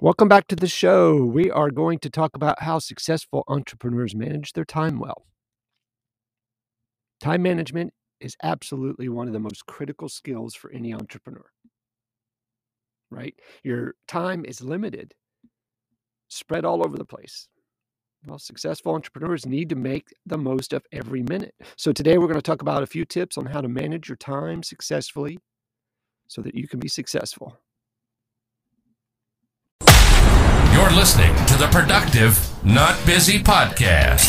Welcome back to the show. We are going to talk about how successful entrepreneurs manage their time well. Time management is absolutely one of the most critical skills for any entrepreneur. Right? Your time is limited, spread all over the place. Well, successful entrepreneurs need to make the most of every minute. So, today we're going to talk about a few tips on how to manage your time successfully so that you can be successful. You're listening to the Productive, Not Busy podcast,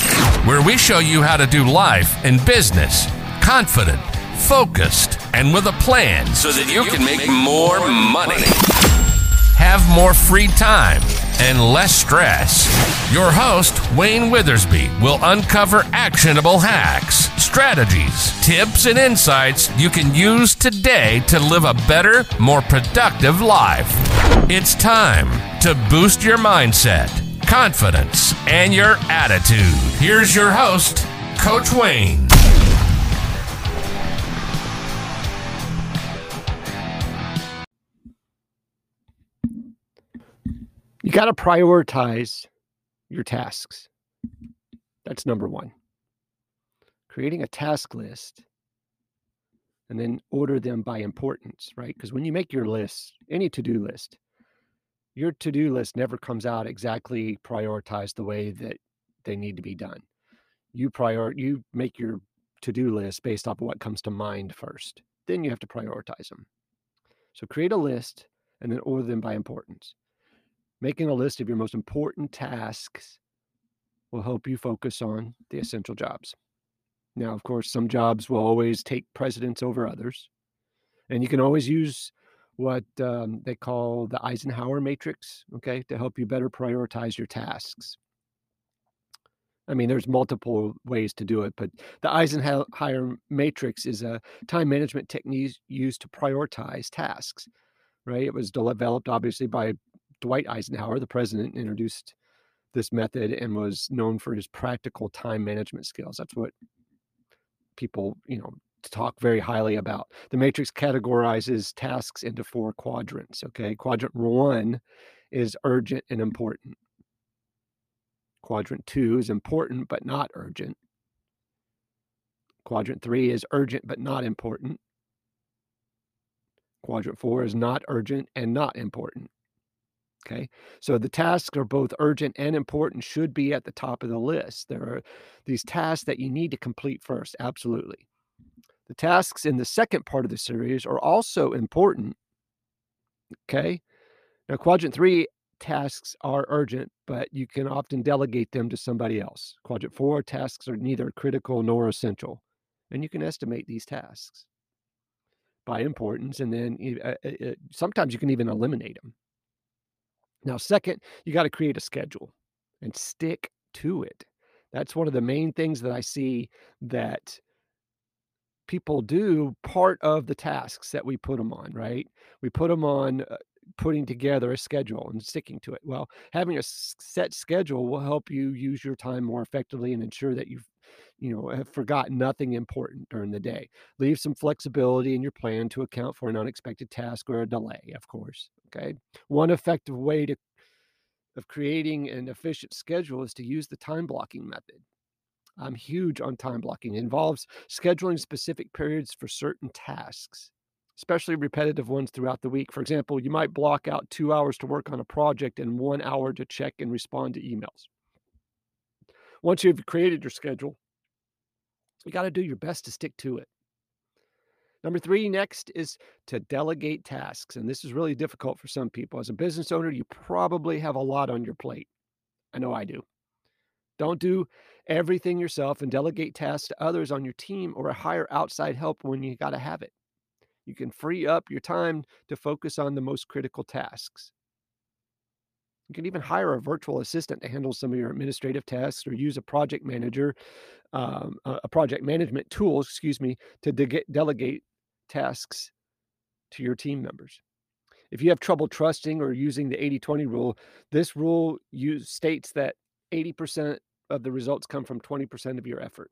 where we show you how to do life and business confident, focused, and with a plan so that you can make more money, have more free time, and less stress. Your host, Wayne Withersby, will uncover actionable hacks, strategies, tips, and insights you can use today to live a better, more productive life. It's time to boost your mindset, confidence, and your attitude. Here's your host, Coach Wayne. You got to prioritize your tasks. That's number one. Creating a task list and then order them by importance, right? Because when you make your list, any to do list, your to do list never comes out exactly prioritized the way that they need to be done. You prior you make your to do list based off of what comes to mind first. Then you have to prioritize them. So create a list and then order them by importance. Making a list of your most important tasks will help you focus on the essential jobs. Now, of course, some jobs will always take precedence over others. And you can always use what um, they call the Eisenhower matrix, okay, to help you better prioritize your tasks. I mean, there's multiple ways to do it, but the Eisenhower matrix is a time management technique used to prioritize tasks, right? It was developed obviously by Dwight Eisenhower, the president, introduced this method and was known for his practical time management skills. That's what people, you know, talk very highly about. The matrix categorizes tasks into four quadrants. Okay. Quadrant one is urgent and important. Quadrant two is important but not urgent. Quadrant three is urgent but not important. Quadrant four is not urgent and not important. Okay. So the tasks are both urgent and important, should be at the top of the list. There are these tasks that you need to complete first. Absolutely. The tasks in the second part of the series are also important. Okay. Now, quadrant three tasks are urgent, but you can often delegate them to somebody else. Quadrant four tasks are neither critical nor essential, and you can estimate these tasks by importance. And then uh, uh, uh sometimes you can even eliminate them. Now, second, you got to create a schedule and stick to it. That's one of the main things that I see that people do part of the tasks that we put them on, right? We put them on uh, putting together a schedule and sticking to it. Well, having a set schedule will help you use your time more effectively and ensure that you've you know have forgotten nothing important during the day. Leave some flexibility in your plan to account for an unexpected task or a delay of course okay? One effective way to of creating an efficient schedule is to use the time blocking method. I'm huge on time blocking. It involves scheduling specific periods for certain tasks especially repetitive ones throughout the week. For example you might block out two hours to work on a project and one hour to check and respond to emails once you've created your schedule, you got to do your best to stick to it. Number three, next is to delegate tasks. And this is really difficult for some people. As a business owner, you probably have a lot on your plate. I know I do. Don't do everything yourself and delegate tasks to others on your team or hire outside help when you got to have it. You can free up your time to focus on the most critical tasks. You can even hire a virtual assistant to handle some of your administrative tasks or use a project manager, um, a project management tool, excuse me, to de- delegate tasks to your team members. If you have trouble trusting or using the 80 20 rule, this rule use, states that 80% of the results come from 20% of your effort.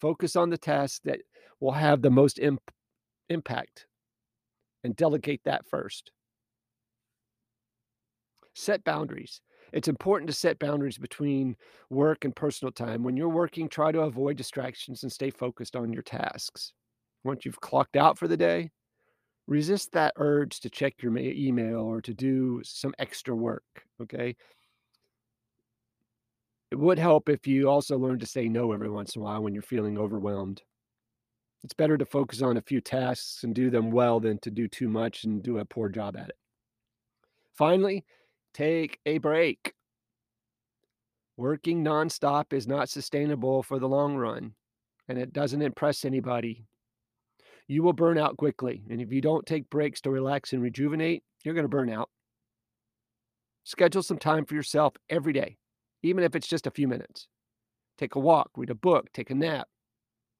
Focus on the tasks that will have the most imp- impact and delegate that first. Set boundaries. It's important to set boundaries between work and personal time. When you're working, try to avoid distractions and stay focused on your tasks. Once you've clocked out for the day, resist that urge to check your email or to do some extra work. Okay. It would help if you also learn to say no every once in a while when you're feeling overwhelmed. It's better to focus on a few tasks and do them well than to do too much and do a poor job at it. Finally, take a break. Working nonstop is not sustainable for the long run, and it doesn't impress anybody. You will burn out quickly, and if you don't take breaks to relax and rejuvenate, you're going to burn out. Schedule some time for yourself every day even if it's just a few minutes. Take a walk, read a book, take a nap,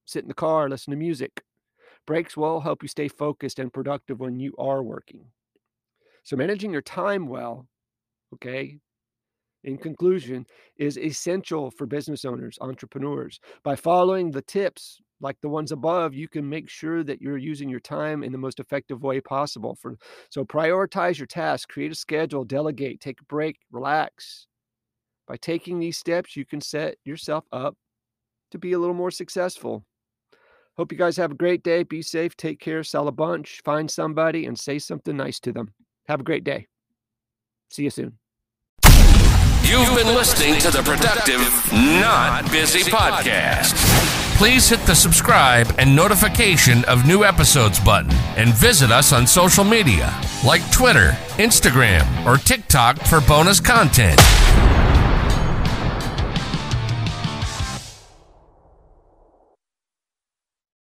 sit in the car, listen to music. Breaks will help you stay focused and productive when you are working. So, managing your time well, okay, in conclusion, is essential for business owners, entrepreneurs. By following the tips like the ones above, you can make sure that you're using your time in the most effective way possible. For so prioritize your tasks, create a schedule, delegate, take a break, relax. By taking these steps, you can set yourself up to be a little more successful. Hope you guys have a great day. Be safe, take care, sell a bunch, find somebody, and say something nice to them. Have a great day. See you soon. You've been listening to the Productive, Not Busy podcast. Please hit the subscribe and notification of new episodes button and visit us on social media like Twitter, Instagram, or TikTok for bonus content.